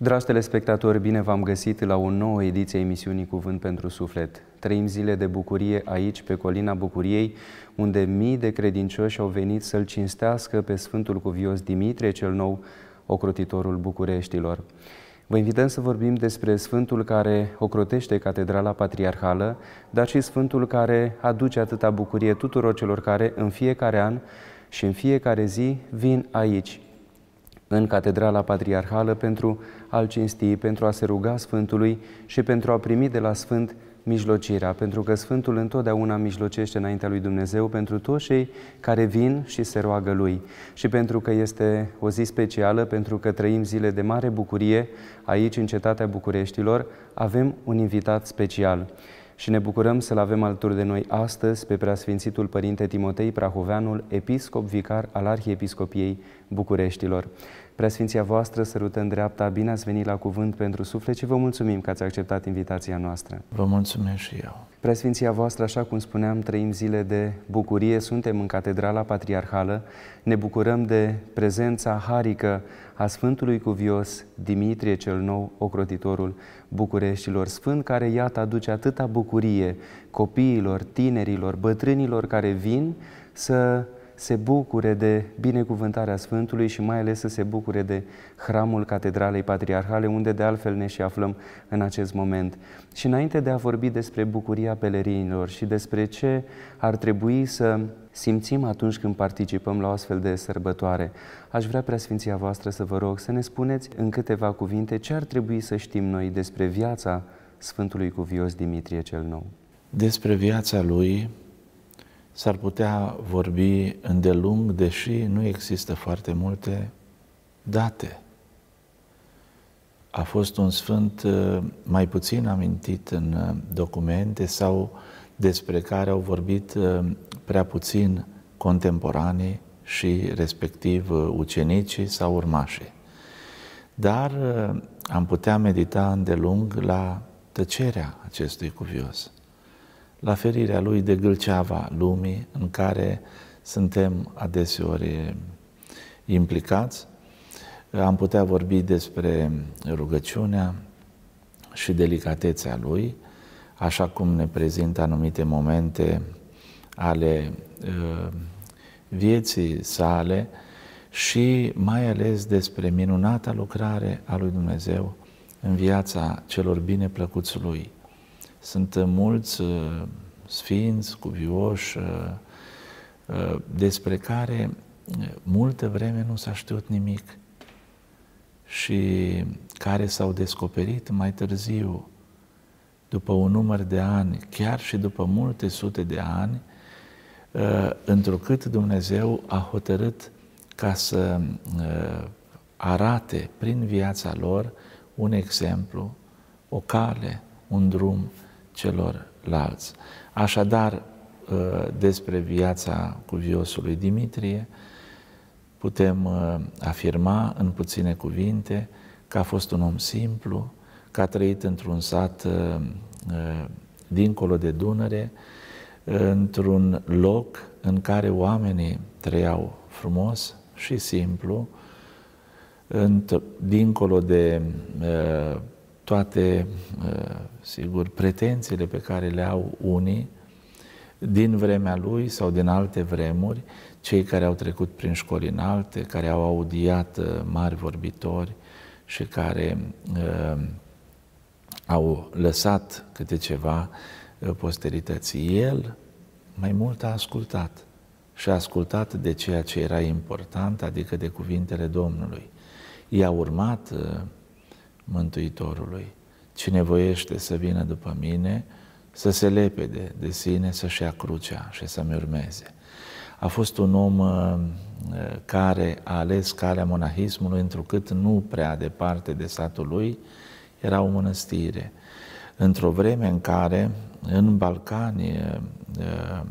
Dragi telespectatori, bine v-am găsit la o nouă ediție a emisiunii Cuvânt pentru Suflet. Trăim zile de bucurie aici, pe Colina Bucuriei, unde mii de credincioși au venit să-L cinstească pe Sfântul Cuvios Dimitrie cel Nou, ocrotitorul Bucureștilor. Vă invităm să vorbim despre Sfântul care ocrotește Catedrala Patriarhală, dar și Sfântul care aduce atâta bucurie tuturor celor care în fiecare an și în fiecare zi vin aici, în Catedrala Patriarhală, pentru a-L cinsti, pentru a se ruga Sfântului și pentru a primi de la Sfânt mijlocirea, pentru că Sfântul întotdeauna mijlocește înaintea lui Dumnezeu pentru toți cei care vin și se roagă Lui. Și pentru că este o zi specială, pentru că trăim zile de mare bucurie aici, în Cetatea Bucureștilor, avem un invitat special și ne bucurăm să-L avem alături de noi astăzi pe Preasfințitul Părinte Timotei Prahoveanul, episcop vicar al Arhiepiscopiei Bucureștilor. Preasfinția voastră, sărută în dreapta, bine ați venit la cuvânt pentru suflet și vă mulțumim că ați acceptat invitația noastră. Vă mulțumesc și eu. Preasfinția voastră, așa cum spuneam, trăim zile de bucurie, suntem în Catedrala Patriarhală, ne bucurăm de prezența harică a Sfântului Cuvios Dimitrie cel Nou, ocrotitorul Bucureștilor, Sfânt care, iată, aduce atâta bucurie copiilor, tinerilor, bătrânilor care vin să se bucure de binecuvântarea Sfântului și mai ales să se bucure de hramul Catedralei Patriarhale, unde de altfel ne și aflăm în acest moment. Și înainte de a vorbi despre bucuria pelerinilor și despre ce ar trebui să simțim atunci când participăm la o astfel de sărbătoare, aș vrea, Preasfinția voastră, să vă rog să ne spuneți în câteva cuvinte ce ar trebui să știm noi despre viața Sfântului Cuvios Dimitrie cel Nou. Despre viața lui s-ar putea vorbi îndelung, deși nu există foarte multe date. A fost un sfânt uh, mai puțin amintit în uh, documente sau despre care au vorbit uh, prea puțin contemporanii și respectiv ucenicii sau urmașii. Dar am putea medita îndelung la tăcerea acestui cuvios la ferirea lui de gâlceava lumii în care suntem adeseori implicați. Am putea vorbi despre rugăciunea și delicatețea lui, așa cum ne prezintă anumite momente ale uh, vieții sale și mai ales despre minunata lucrare a lui Dumnezeu în viața celor bine plăcuți lui. Sunt mulți uh, sfinți, cuvioși, uh, uh, despre care multă vreme nu s-a știut nimic și care s-au descoperit mai târziu, după un număr de ani, chiar și după multe sute de ani, întrucât Dumnezeu a hotărât ca să arate prin viața lor un exemplu, o cale, un drum celorlalți. Așadar, ă, despre viața cuviosului Dimitrie, putem ă, afirma în puține cuvinte că a fost un om simplu, că a trăit într-un sat ă, dincolo de Dunăre, într-un loc în care oamenii trăiau frumos și simplu, dincolo de toate, uh, sigur, pretențiile pe care le au unii din vremea lui sau din alte vremuri, cei care au trecut prin școli înalte, care au audiat uh, mari vorbitori și care uh, au lăsat câte ceva posterității. El mai mult a ascultat și a ascultat de ceea ce era important, adică de cuvintele Domnului. I-a urmat Mântuitorului. Cine voiește să vină după mine, să se lepede de sine, să-și ia crucea și să-mi urmeze. A fost un om uh, care a ales calea monahismului, întrucât nu prea departe de satul lui era o mănăstire. Într-o vreme în care, în Balcani, uh, uh,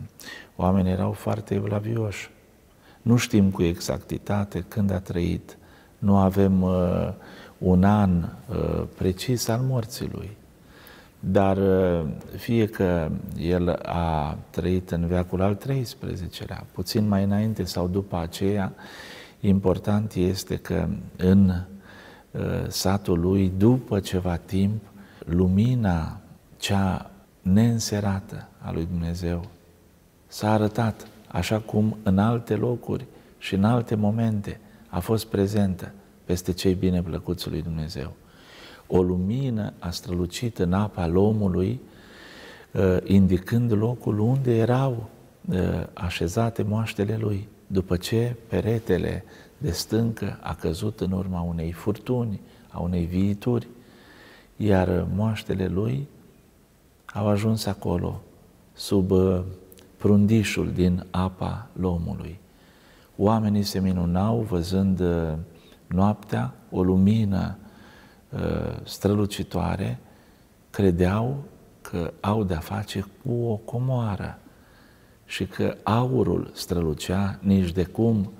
oamenii erau foarte evlavioși. Nu știm cu exactitate când a trăit, nu avem un an uh, precis al morții lui. Dar uh, fie că el a trăit în veacul al XIII-lea, puțin mai înainte sau după aceea, important este că în satul lui, după ceva timp, lumina cea neînserată a lui Dumnezeu s-a arătat așa cum în alte locuri și în alte momente a fost prezentă peste cei bineplăcuți lui Dumnezeu. O lumină a strălucit în apa al omului, uh, indicând locul unde erau uh, așezate moaștele lui, după ce peretele de stâncă a căzut în urma unei furtuni, a unei viituri, iar moaștele lui au ajuns acolo, sub uh, prundișul din apa lomului. Oamenii se minunau văzând uh, noaptea o lumină uh, strălucitoare, credeau că au de-a face cu o comoară și că aurul strălucea nici de cum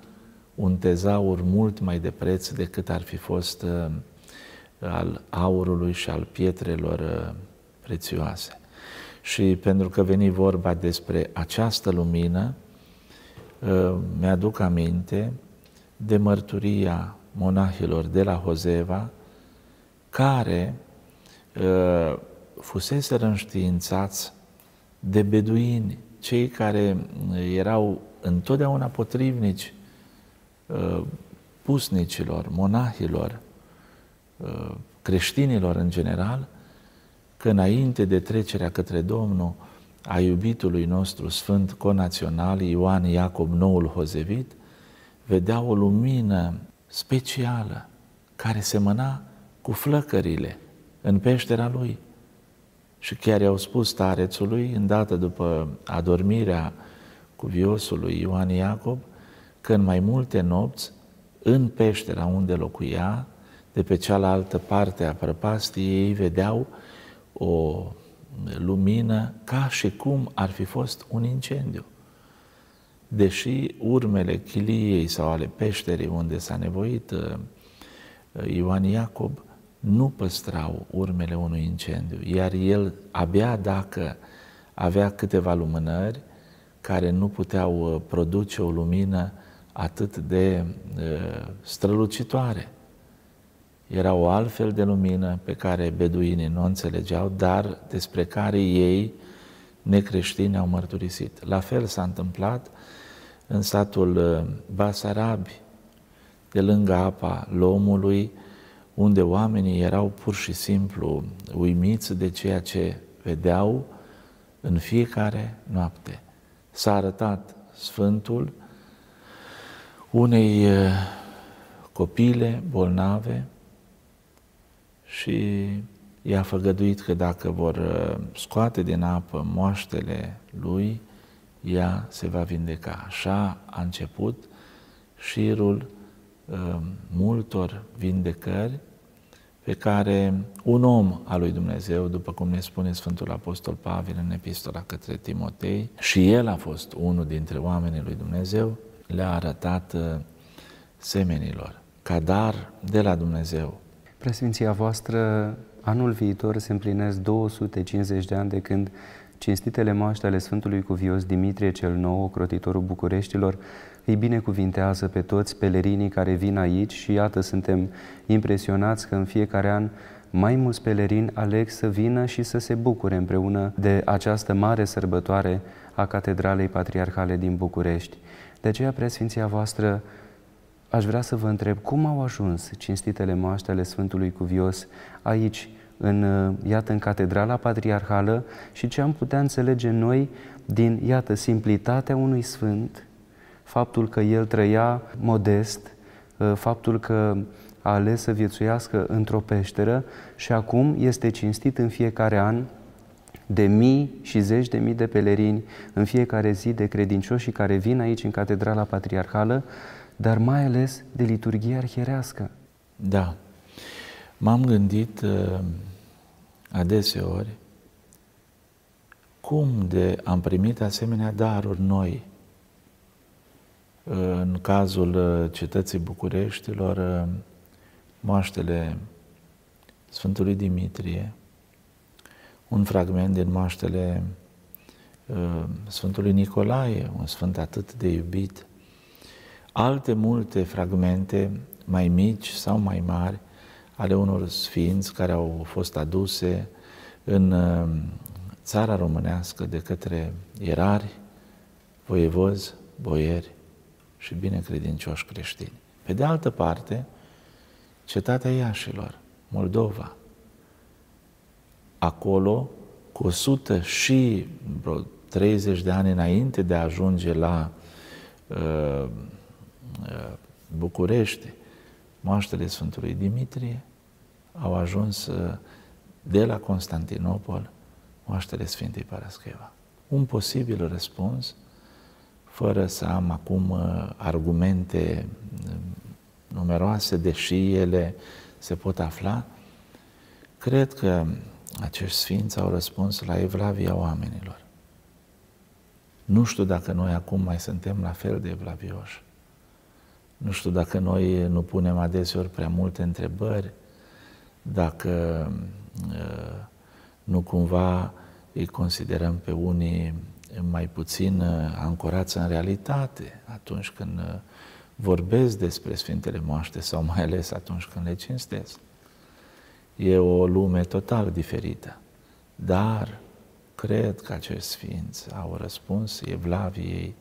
un tezaur mult mai de preț decât ar fi fost uh, al aurului și al pietrelor prețioase. Și pentru că veni vorba despre această lumină, ă, mi-aduc aminte de mărturia monahilor de la Hozeva, care ă, fusese înștiințați de beduini, cei care erau întotdeauna potrivnici ă, pusnicilor, monahilor, creștinilor în general, că înainte de trecerea către Domnul a iubitului nostru Sfânt Conațional Ioan Iacob Noul Hozevit, vedea o lumină specială care semăna cu flăcările în peștera lui. Și chiar i-au spus starețului, îndată după adormirea cuviosului Ioan Iacob, că în mai multe nopți, în peștera unde locuia, de pe cealaltă parte a prăpastiei, ei vedeau o lumină ca și cum ar fi fost un incendiu. Deși urmele chiliei sau ale peșterii unde s-a nevoit uh, Ioan Iacob nu păstrau urmele unui incendiu, iar el abia dacă avea câteva lumânări care nu puteau uh, produce o lumină atât de uh, strălucitoare. Era o altfel de lumină pe care beduinii nu înțelegeau, dar despre care ei, necreștini, au mărturisit. La fel s-a întâmplat în satul uh, Basarabi, de lângă apa Lomului, unde oamenii erau pur și simplu uimiți de ceea ce vedeau în fiecare noapte. S-a arătat Sfântul unei uh, copile bolnave, și i-a făgăduit că dacă vor uh, scoate din apă moaștele lui, ea se va vindeca. Așa a început șirul uh, multor vindecări pe care un om al lui Dumnezeu, după cum ne spune Sfântul Apostol Pavel în epistola către Timotei, și el a fost unul dintre oamenii lui Dumnezeu, le-a arătat uh, semenilor, ca dar de la Dumnezeu, Presfinția voastră, anul viitor se împlinesc 250 de ani de când cinstitele moaște ale Sfântului Cuvios Dimitrie cel Nou, ocrotitorul Bucureștilor, îi binecuvintează pe toți pelerinii care vin aici și iată suntem impresionați că în fiecare an mai mulți pelerini aleg să vină și să se bucure împreună de această mare sărbătoare a Catedralei Patriarhale din București. De aceea, Presfinția voastră, Aș vrea să vă întreb cum au ajuns cinstitele moaște Sfântului Cuvios aici, în, iată, în Catedrala Patriarhală și ce am putea înțelege noi din, iată, simplitatea unui Sfânt, faptul că el trăia modest, ă, faptul că a ales să viețuiască într-o peșteră și acum este cinstit în fiecare an de mii și zeci de mii de pelerini în fiecare zi de credincioși care vin aici în Catedrala Patriarhală dar mai ales de liturghie arhierească. Da. M-am gândit uh, adeseori cum de am primit asemenea daruri noi. Uh, în cazul uh, cetății Bucureștilor, uh, moaștele Sfântului Dimitrie, un fragment din moaștele uh, Sfântului Nicolae, un sfânt atât de iubit, alte multe fragmente, mai mici sau mai mari, ale unor sfinți care au fost aduse în uh, țara românească de către ierari, voievozi, boieri și binecredincioși creștini. Pe de altă parte, cetatea Iașilor, Moldova, acolo, cu 100 și vreo 30 de ani înainte de a ajunge la uh, uh, București, moaștele Sfântului Dimitrie, au ajuns uh, de la Constantinopol moaștele Sfintei Parascheva. Un posibil răspuns, fără să am acum uh, argumente uh, numeroase, deși ele se pot afla, cred că acești sfinți au răspuns la evlavia oamenilor. Nu știu dacă noi acum mai suntem la fel de evlavioși. Nu știu dacă noi nu punem adeseori prea multe întrebări, dacă uh, nu cumva îi considerăm pe unii mai puțin uh, ancorați în realitate atunci când uh, vorbesc despre Sfintele Moaște sau mai ales atunci când le cinstesc. E o lume total diferită. Dar cred că acești sfinți au răspuns evlaviei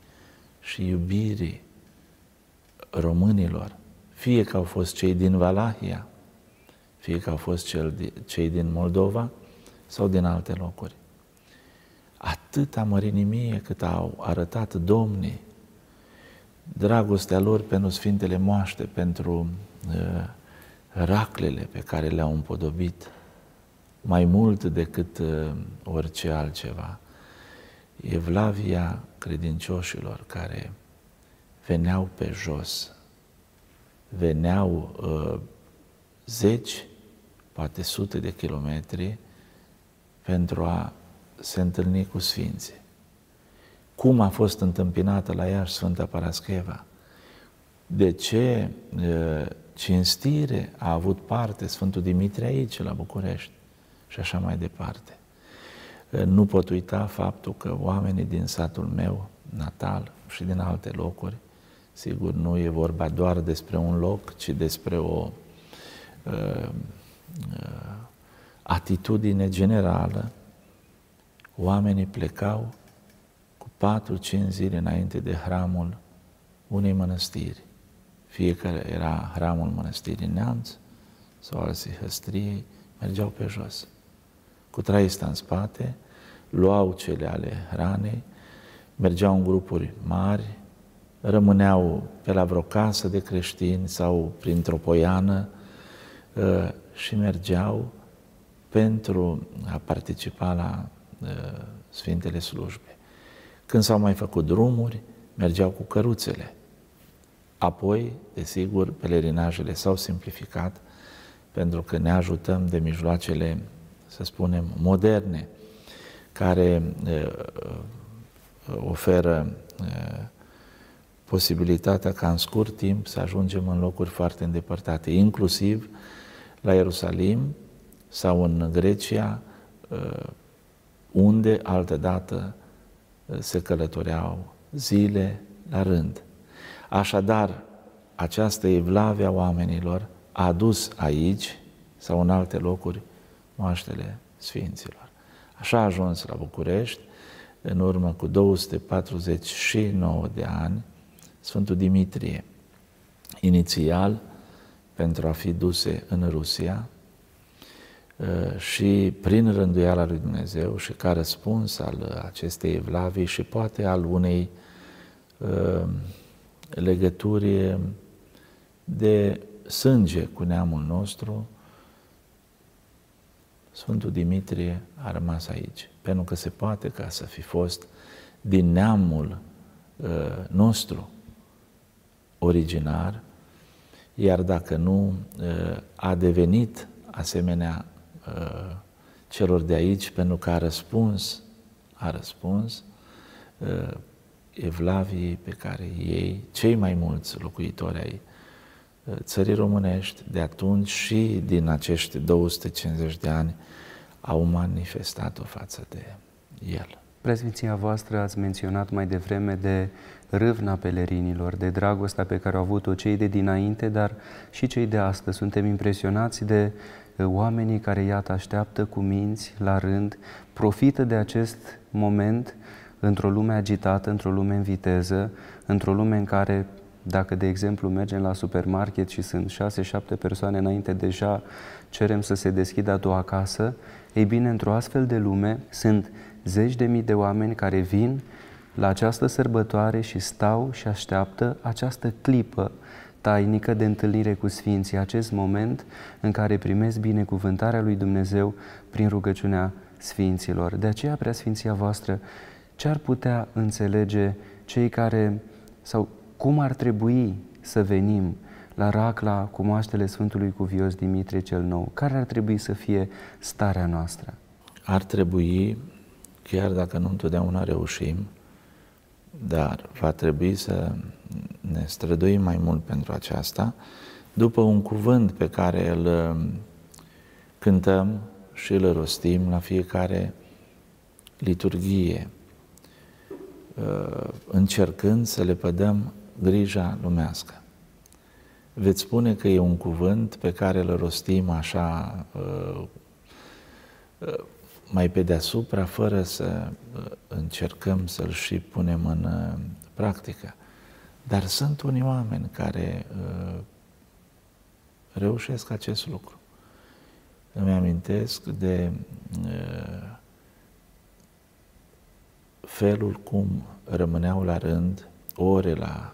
și iubirii românilor, fie că au fost cei din Valahia, fie că au fost cel, cei din Moldova sau din alte locuri. Atâta mărinimie cât au arătat domnii, dragostea lor pentru Sfintele Moaște, pentru uh, raclele pe care le-au împodobit, mai mult decât uh, orice altceva. Evlavia credincioșilor care veneau pe jos, veneau uh, zeci, poate sute de kilometri pentru a se întâlni cu Sfinții. Cum a fost întâmpinată la Iași Sfânta Parascheva? De ce uh, cinstire a avut parte Sfântul Dimitrie aici, la București? Și așa mai departe. Uh, nu pot uita faptul că oamenii din satul meu natal și din alte locuri Sigur, nu e vorba doar despre un loc, ci despre o uh, uh, atitudine generală. Oamenii plecau cu patru-cinci zile înainte de hramul unei mănăstiri. Fiecare era hramul mănăstirii Neamț sau al Sihăstriei, mergeau pe jos. Cu traista în spate, luau cele ale hranei, mergeau în grupuri mari, rămâneau pe la vreo casă de creștini sau printr-o poiană uh, și mergeau pentru a participa la uh, Sfintele Slujbe. Când s-au mai făcut drumuri, mergeau cu căruțele. Apoi, desigur, pelerinajele s-au simplificat pentru că ne ajutăm de mijloacele, să spunem, moderne, care uh, oferă uh, posibilitatea ca în scurt timp să ajungem în locuri foarte îndepărtate, inclusiv la Ierusalim sau în Grecia, uh, unde altădată uh, se călătoreau zile la rând. Așadar, această evlavie a oamenilor a adus aici sau în alte locuri moaștele Sfinților. Așa a ajuns la București, în urmă cu 249 de ani, Sfântul Dimitrie, inițial pentru a fi duse în Rusia uh, și prin rânduiala lui Dumnezeu și ca răspuns al acestei evlavii și poate al unei uh, legături de sânge cu neamul nostru, Sfântul Dimitrie a rămas aici, pentru că se poate ca să fi fost din neamul uh, nostru, originar, iar dacă nu uh, a devenit asemenea uh, celor de aici, pentru că a răspuns, a răspuns uh, evlaviei pe care ei, cei mai mulți locuitori ai țării românești, de atunci și din acești 250 de ani, au manifestat-o față de el. Preasfinția voastră ați menționat mai devreme de râvna pelerinilor, de dragostea pe care au avut-o cei de dinainte, dar și cei de astăzi. Suntem impresionați de uh, oamenii care, iată, așteaptă cu minți la rând, profită de acest moment într-o lume agitată, într-o lume în viteză, într-o lume în care, dacă, de exemplu, mergem la supermarket și sunt șase-șapte persoane înainte, deja cerem să se deschidă a doua casă, ei bine, într-o astfel de lume sunt zeci de mii de oameni care vin la această sărbătoare și stau și așteaptă această clipă tainică de întâlnire cu Sfinții, acest moment în care primesc binecuvântarea lui Dumnezeu prin rugăciunea Sfinților. De aceea, Preasfinția voastră, ce ar putea înțelege cei care, sau cum ar trebui să venim la racla cu moaștele Sfântului Cuvios Dimitrie cel Nou? Care ar trebui să fie starea noastră? Ar trebui, chiar dacă nu întotdeauna reușim, dar va trebui să ne străduim mai mult pentru aceasta, după un cuvânt pe care îl um, cântăm și îl rostim la fiecare liturghie, uh, încercând să le pădăm grija lumească. Veți spune că e un cuvânt pe care îl rostim așa uh, uh, mai pe deasupra, fără să încercăm să-l și punem în practică. Dar sunt unii oameni care reușesc acest lucru. Îmi amintesc de felul cum rămâneau la rând ore la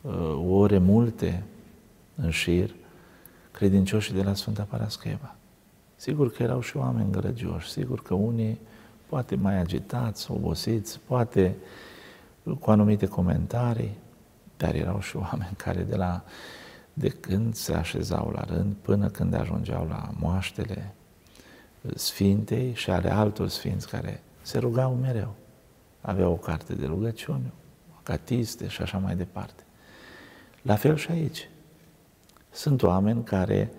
uh, ore multe în șir credincioșii de la Sfânta Parascheva. Sigur că erau și oameni gărăgioși, sigur că unii poate mai agitați, obosiți, poate cu anumite comentarii, dar erau și oameni care de la de când se așezau la rând până când ajungeau la moaștele Sfintei și ale altor sfinți care se rugau mereu. Aveau o carte de rugăciune, catiste și așa mai departe. La fel și aici. Sunt oameni care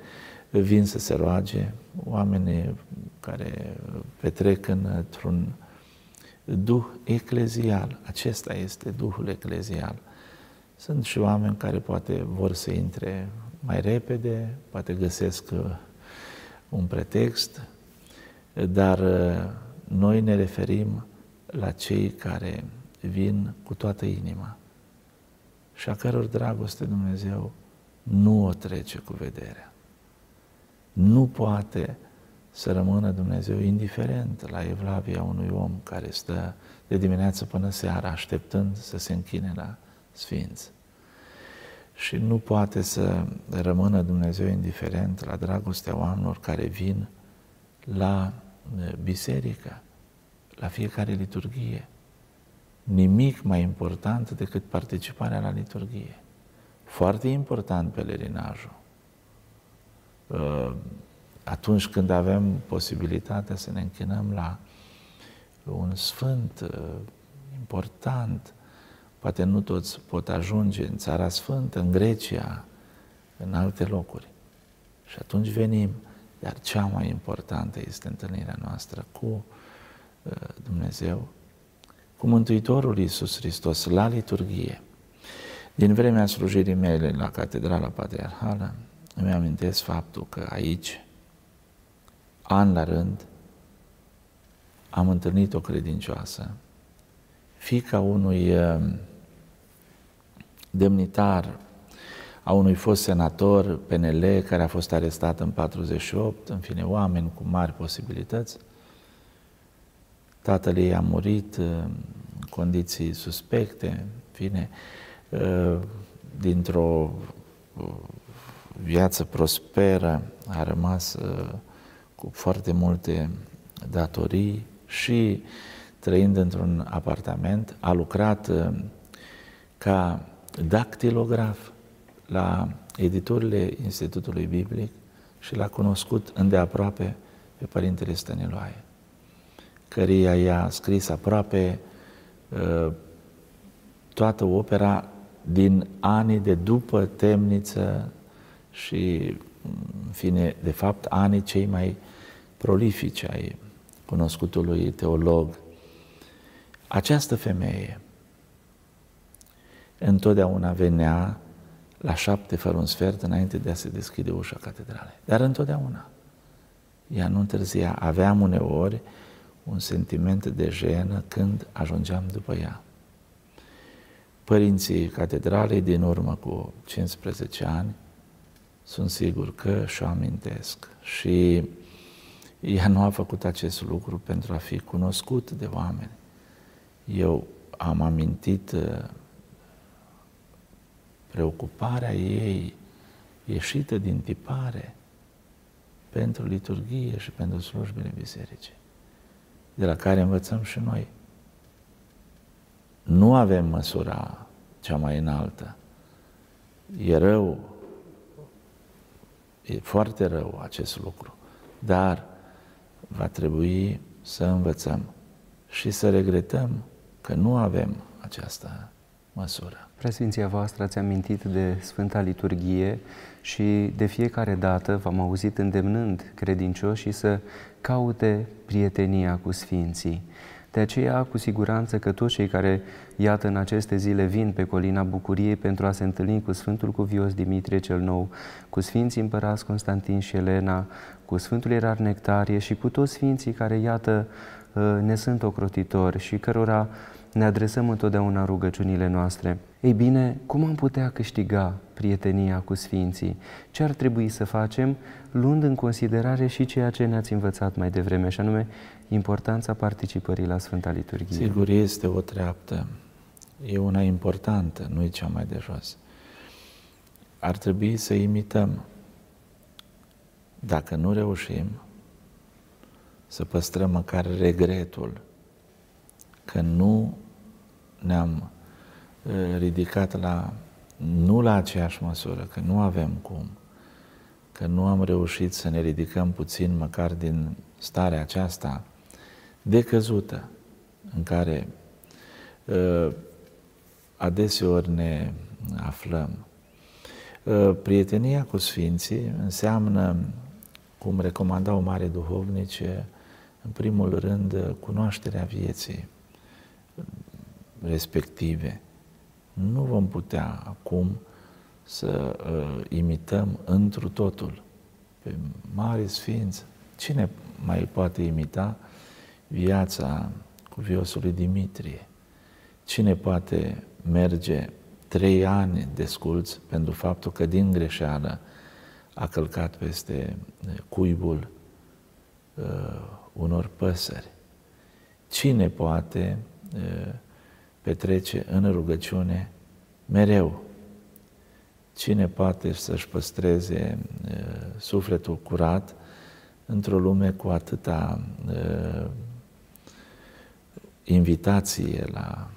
vin să se roage, oameni care petrec într-un duh eclezial. Acesta este duhul eclezial. Sunt și oameni care poate vor să intre mai repede, poate găsesc uh, un pretext, dar uh, noi ne referim la cei care vin cu toată inima și a căror dragoste Dumnezeu nu o trece cu vederea. Nu poate să rămână Dumnezeu indiferent la evlavia unui om care stă de dimineață până seara așteptând să se închine la Sfinți. Și nu poate să rămână Dumnezeu indiferent la dragostea oamenilor care vin la biserică, la fiecare liturghie. Nimic mai important decât participarea la liturghie. Foarte important pelerinajul. Uh, atunci când avem posibilitatea să ne închinăm la un sfânt uh, important, poate nu toți pot ajunge în Țara Sfântă, în Grecia, în alte locuri. Și atunci venim dar cea mai importantă este întâlnirea noastră cu uh, Dumnezeu, cu Mântuitorul Iisus Hristos la liturghie. Din vremea slujirii mele la Catedrala Patriarhală, îmi amintesc faptul că aici, an la rând, am întâlnit o credincioasă, fica unui uh, demnitar a unui fost senator PNL care a fost arestat în 48, în fine, oameni cu mari posibilități. Tatăl ei a murit uh, în condiții suspecte, în fine, uh, dintr-o uh, viață prosperă a rămas cu foarte multe datorii și trăind într-un apartament, a lucrat ca dactilograf la editurile Institutului Biblic și l-a cunoscut îndeaproape pe Părintele Stăniloae, căreia i-a scris aproape uh, toată opera din anii de după temniță și, în fine, de fapt, anii cei mai prolifici ai cunoscutului teolog, această femeie întotdeauna venea la șapte fără un sfert înainte de a se deschide ușa catedralei. Dar întotdeauna. Ea nu întârzia. Aveam uneori un sentiment de jenă când ajungeam după ea. Părinții catedralei din urmă cu 15 ani sunt sigur că și-o amintesc. Și ea nu a făcut acest lucru pentru a fi cunoscut de oameni. Eu am amintit uh, preocuparea ei ieșită din tipare pentru liturghie și pentru slujbele bisericii, de la care învățăm și noi. Nu avem măsura cea mai înaltă. E rău, e foarte rău acest lucru, dar va trebui să învățăm și să regretăm că nu avem această măsură. Preasfinția voastră ați amintit de Sfânta Liturghie și de fiecare dată v-am auzit îndemnând credincioșii să caute prietenia cu Sfinții. De aceea, cu siguranță că toți cei care, iată, în aceste zile vin pe colina Bucuriei pentru a se întâlni cu Sfântul Cuvios Dimitrie cel Nou, cu Sfinții Împărați Constantin și Elena, cu Sfântul Erar Nectarie și cu toți Sfinții care, iată, ne sunt ocrotitori și cărora ne adresăm întotdeauna rugăciunile noastre. Ei bine, cum am putea câștiga prietenia cu Sfinții? Ce ar trebui să facem, luând în considerare și ceea ce ne-ați învățat mai devreme, și anume importanța participării la Sfânta Liturghie? Sigur, este o treaptă. E una importantă, nu e cea mai de jos. Ar trebui să imităm. Dacă nu reușim, să păstrăm măcar regretul că nu ne-am ridicat la, nu la aceeași măsură, că nu avem cum, că nu am reușit să ne ridicăm puțin măcar din starea aceasta decăzută în care uh, adeseori ne aflăm. Uh, prietenia cu Sfinții înseamnă, cum recomandau mare duhovnice, în primul rând, cunoașterea vieții respective. Nu vom putea acum să uh, imităm întru totul pe mari sfinți. Cine mai poate imita viața cuviosului Dimitrie? Cine poate merge trei ani de sculț pentru faptul că din greșeală a călcat peste cuibul uh, unor păsări? Cine poate uh, petrece în rugăciune mereu. Cine poate să-și păstreze sufletul curat într-o lume cu atâta invitație la,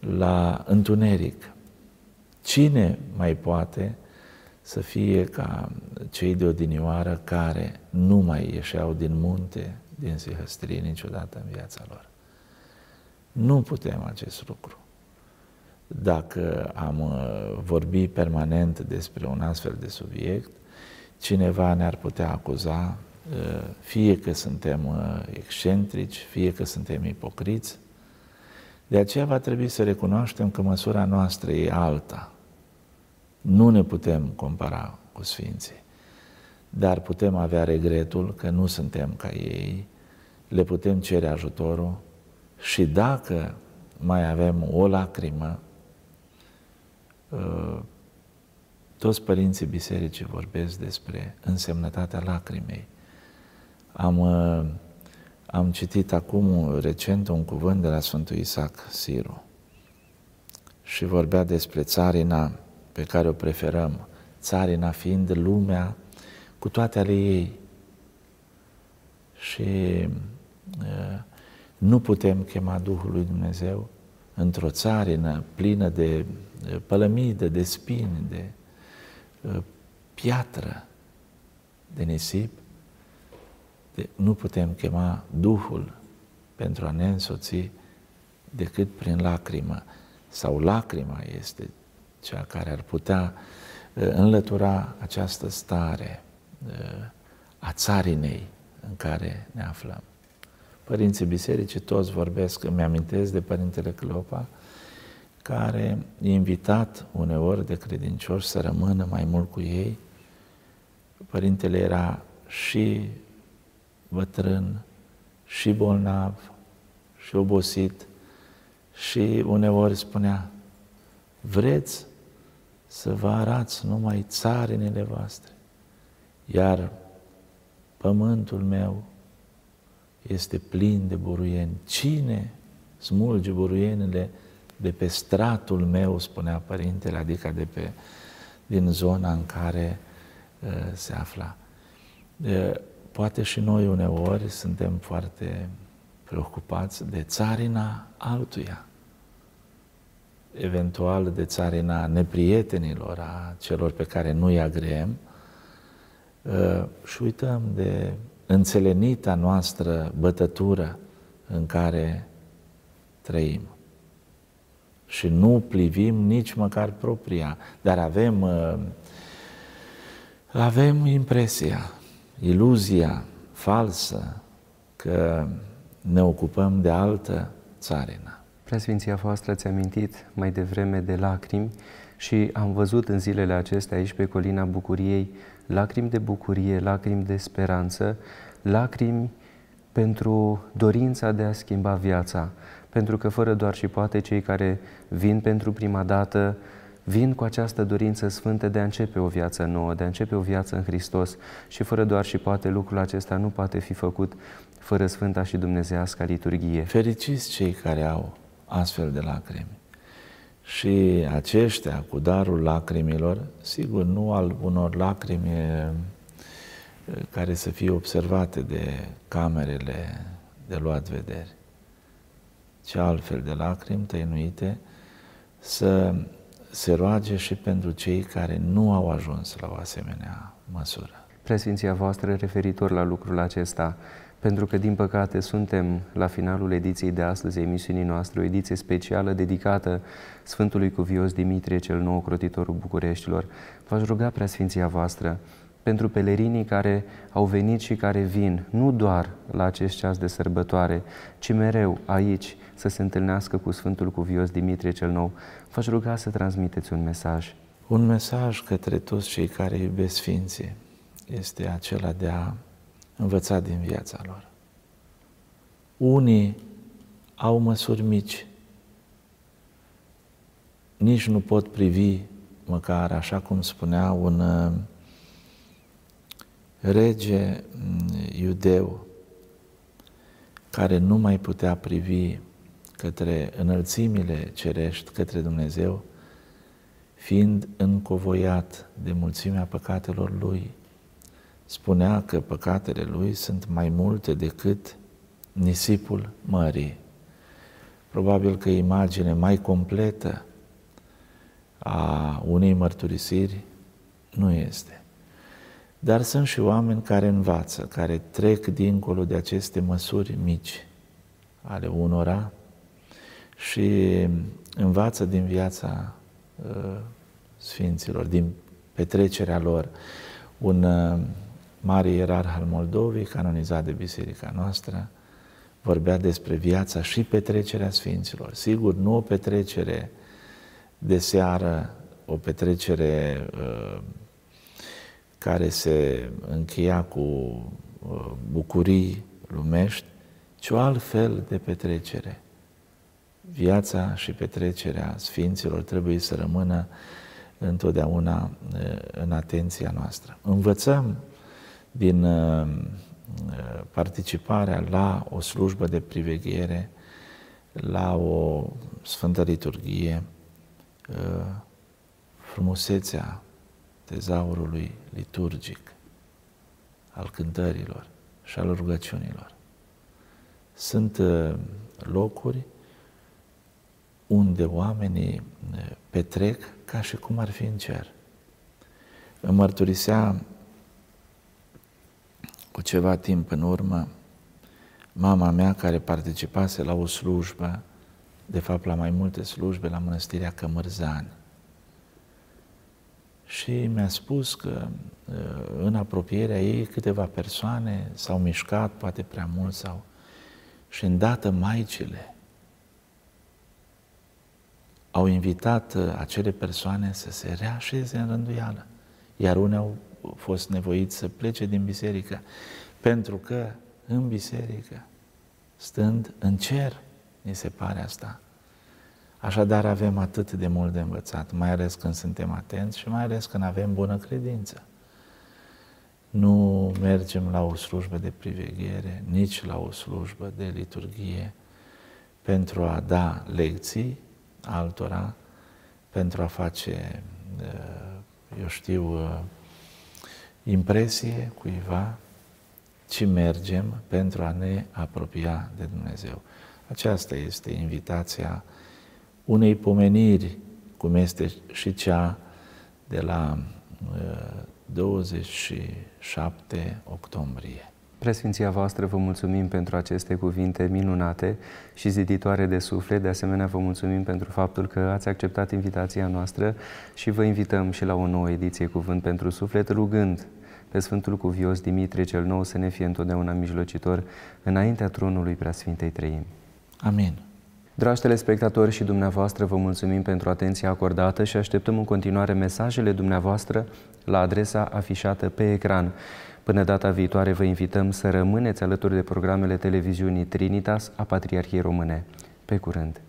la întuneric? Cine mai poate să fie ca cei de odinioară care nu mai ieșeau din munte, din sihăstrie niciodată în viața lor? Nu putem acest lucru. Dacă am uh, vorbit permanent despre un astfel de subiect, cineva ne-ar putea acuza, uh, fie că suntem uh, excentrici, fie că suntem ipocriți. De aceea va trebui să recunoaștem că măsura noastră e alta. Nu ne putem compara cu Sfinții, dar putem avea regretul că nu suntem ca ei, le putem cere ajutorul și dacă mai avem o lacrimă, ă, toți părinții bisericii vorbesc despre însemnătatea lacrimei. Am, ă, am citit acum recent un cuvânt de la Sfântul Isaac Siru și vorbea despre țarina pe care o preferăm, țarina fiind lumea cu toate ale ei. Și uh, nu putem chema Duhul lui Dumnezeu într-o țarină plină de pălămidă, de spini, de piatră, de nisip. De, nu putem chema Duhul pentru a ne însoți decât prin lacrimă. Sau lacrima este cea care ar putea înlătura această stare a țarinei în care ne aflăm. Părinții bisericii toți vorbesc, îmi amintesc de Părintele Cleopa, care e invitat uneori de credincioși să rămână mai mult cu ei. Părintele era și bătrân, și bolnav, și obosit, și uneori spunea, vreți să vă arați numai țarinele voastre, iar pământul meu este plin de buruieni. Cine smulge buruienile de pe stratul meu, spunea părintele, adică de pe, din zona în care uh, se afla. Uh, poate și noi uneori suntem foarte preocupați de țarina altuia, eventual de țarina neprietenilor, a celor pe care nu-i agreem, uh, și uităm de înțelenita noastră bătătură în care trăim. Și nu plivim nici măcar propria, dar avem, uh, avem impresia, iluzia falsă că ne ocupăm de altă țarină. Preasfinția voastră ți-a amintit mai devreme de lacrimi și am văzut în zilele acestea aici pe colina Bucuriei lacrimi de bucurie, lacrimi de speranță, lacrimi pentru dorința de a schimba viața, pentru că fără doar și poate cei care vin pentru prima dată vin cu această dorință sfântă de a începe o viață nouă, de a începe o viață în Hristos și fără doar și poate lucrul acesta nu poate fi făcut fără Sfânta și Dumnezească liturghie. Fericiți cei care au astfel de lacrimi. Și aceștia, cu darul lacrimilor, sigur, nu al unor lacrimi care să fie observate de camerele de luat vederi, ci altfel de lacrimi tăinuite, să se roage și pentru cei care nu au ajuns la o asemenea măsură. Preasfinția voastră referitor la lucrul acesta, pentru că, din păcate, suntem la finalul ediției de astăzi a emisiunii noastre, o ediție specială dedicată Sfântului Cuvios Dimitrie, cel nou crotitorul Bucureștilor. V-aș ruga, Preasfinția voastră, pentru pelerinii care au venit și care vin, nu doar la acest ceas de sărbătoare, ci mereu aici să se întâlnească cu Sfântul Cuvios Dimitrie cel Nou. V-aș ruga să transmiteți un mesaj. Un mesaj către toți cei care iubesc Sfinții este acela de a învăța din viața lor. Unii au măsuri mici, nici nu pot privi măcar, așa cum spunea un uh, rege mm, iudeu, care nu mai putea privi către înălțimile cerești, către Dumnezeu, fiind încovoiat de mulțimea păcatelor lui, spunea că păcatele lui sunt mai multe decât nisipul mării. Probabil că imagine mai completă a unei mărturisiri nu este. Dar sunt și oameni care învață, care trec dincolo de aceste măsuri mici ale unora și învață din viața uh, Sfinților, din petrecerea lor. Un uh, mare ierarh al Moldovei, canonizat de biserica noastră, vorbea despre viața și petrecerea Sfinților. Sigur, nu o petrecere de seară, o petrecere uh, care se încheia cu uh, bucurii lumești, ci o alt fel de petrecere. Viața și petrecerea Sfinților trebuie să rămână întotdeauna uh, în atenția noastră. Învățăm din uh, participarea la o slujbă de priveghere, la o Sfântă Liturghie, frumusețea tezaurului liturgic al cântărilor și al rugăciunilor. Sunt uh, locuri unde oamenii uh, petrec ca și cum ar fi în cer. Îmi mărturisea cu ceva timp în urmă mama mea care participase la o slujbă, de fapt la mai multe slujbe la mănăstirea Cămărzani și mi-a spus că uh, în apropierea ei câteva persoane s-au mișcat, poate prea mult sau și îndată maicile au invitat uh, acele persoane să se reașeze în rânduială, iar unii au fost nevoiți să plece din biserică, pentru că în biserică, stând în cer, ni se pare asta, Așadar avem atât de mult de învățat, mai ales când suntem atenți și mai ales când avem bună credință. Nu mergem la o slujbă de priveghere, nici la o slujbă de liturghie pentru a da lecții altora, pentru a face, eu știu, impresie cuiva, ci mergem pentru a ne apropia de Dumnezeu. Aceasta este invitația unei pomeniri, cum este și cea de la 27 uh, octombrie. Presfinția voastră, vă mulțumim pentru aceste cuvinte minunate și ziditoare de suflet. De asemenea, vă mulțumim pentru faptul că ați acceptat invitația noastră și vă invităm și la o nouă ediție Cuvânt pentru Suflet, rugând pe Sfântul Cuvios Dimitrie cel Nou să ne fie întotdeauna mijlocitor înaintea tronului Preasfintei Trăimi. Amin. Dragi telespectatori și dumneavoastră, vă mulțumim pentru atenția acordată și așteptăm în continuare mesajele dumneavoastră la adresa afișată pe ecran. Până data viitoare vă invităm să rămâneți alături de programele televiziunii Trinitas a Patriarhiei Române. Pe curând!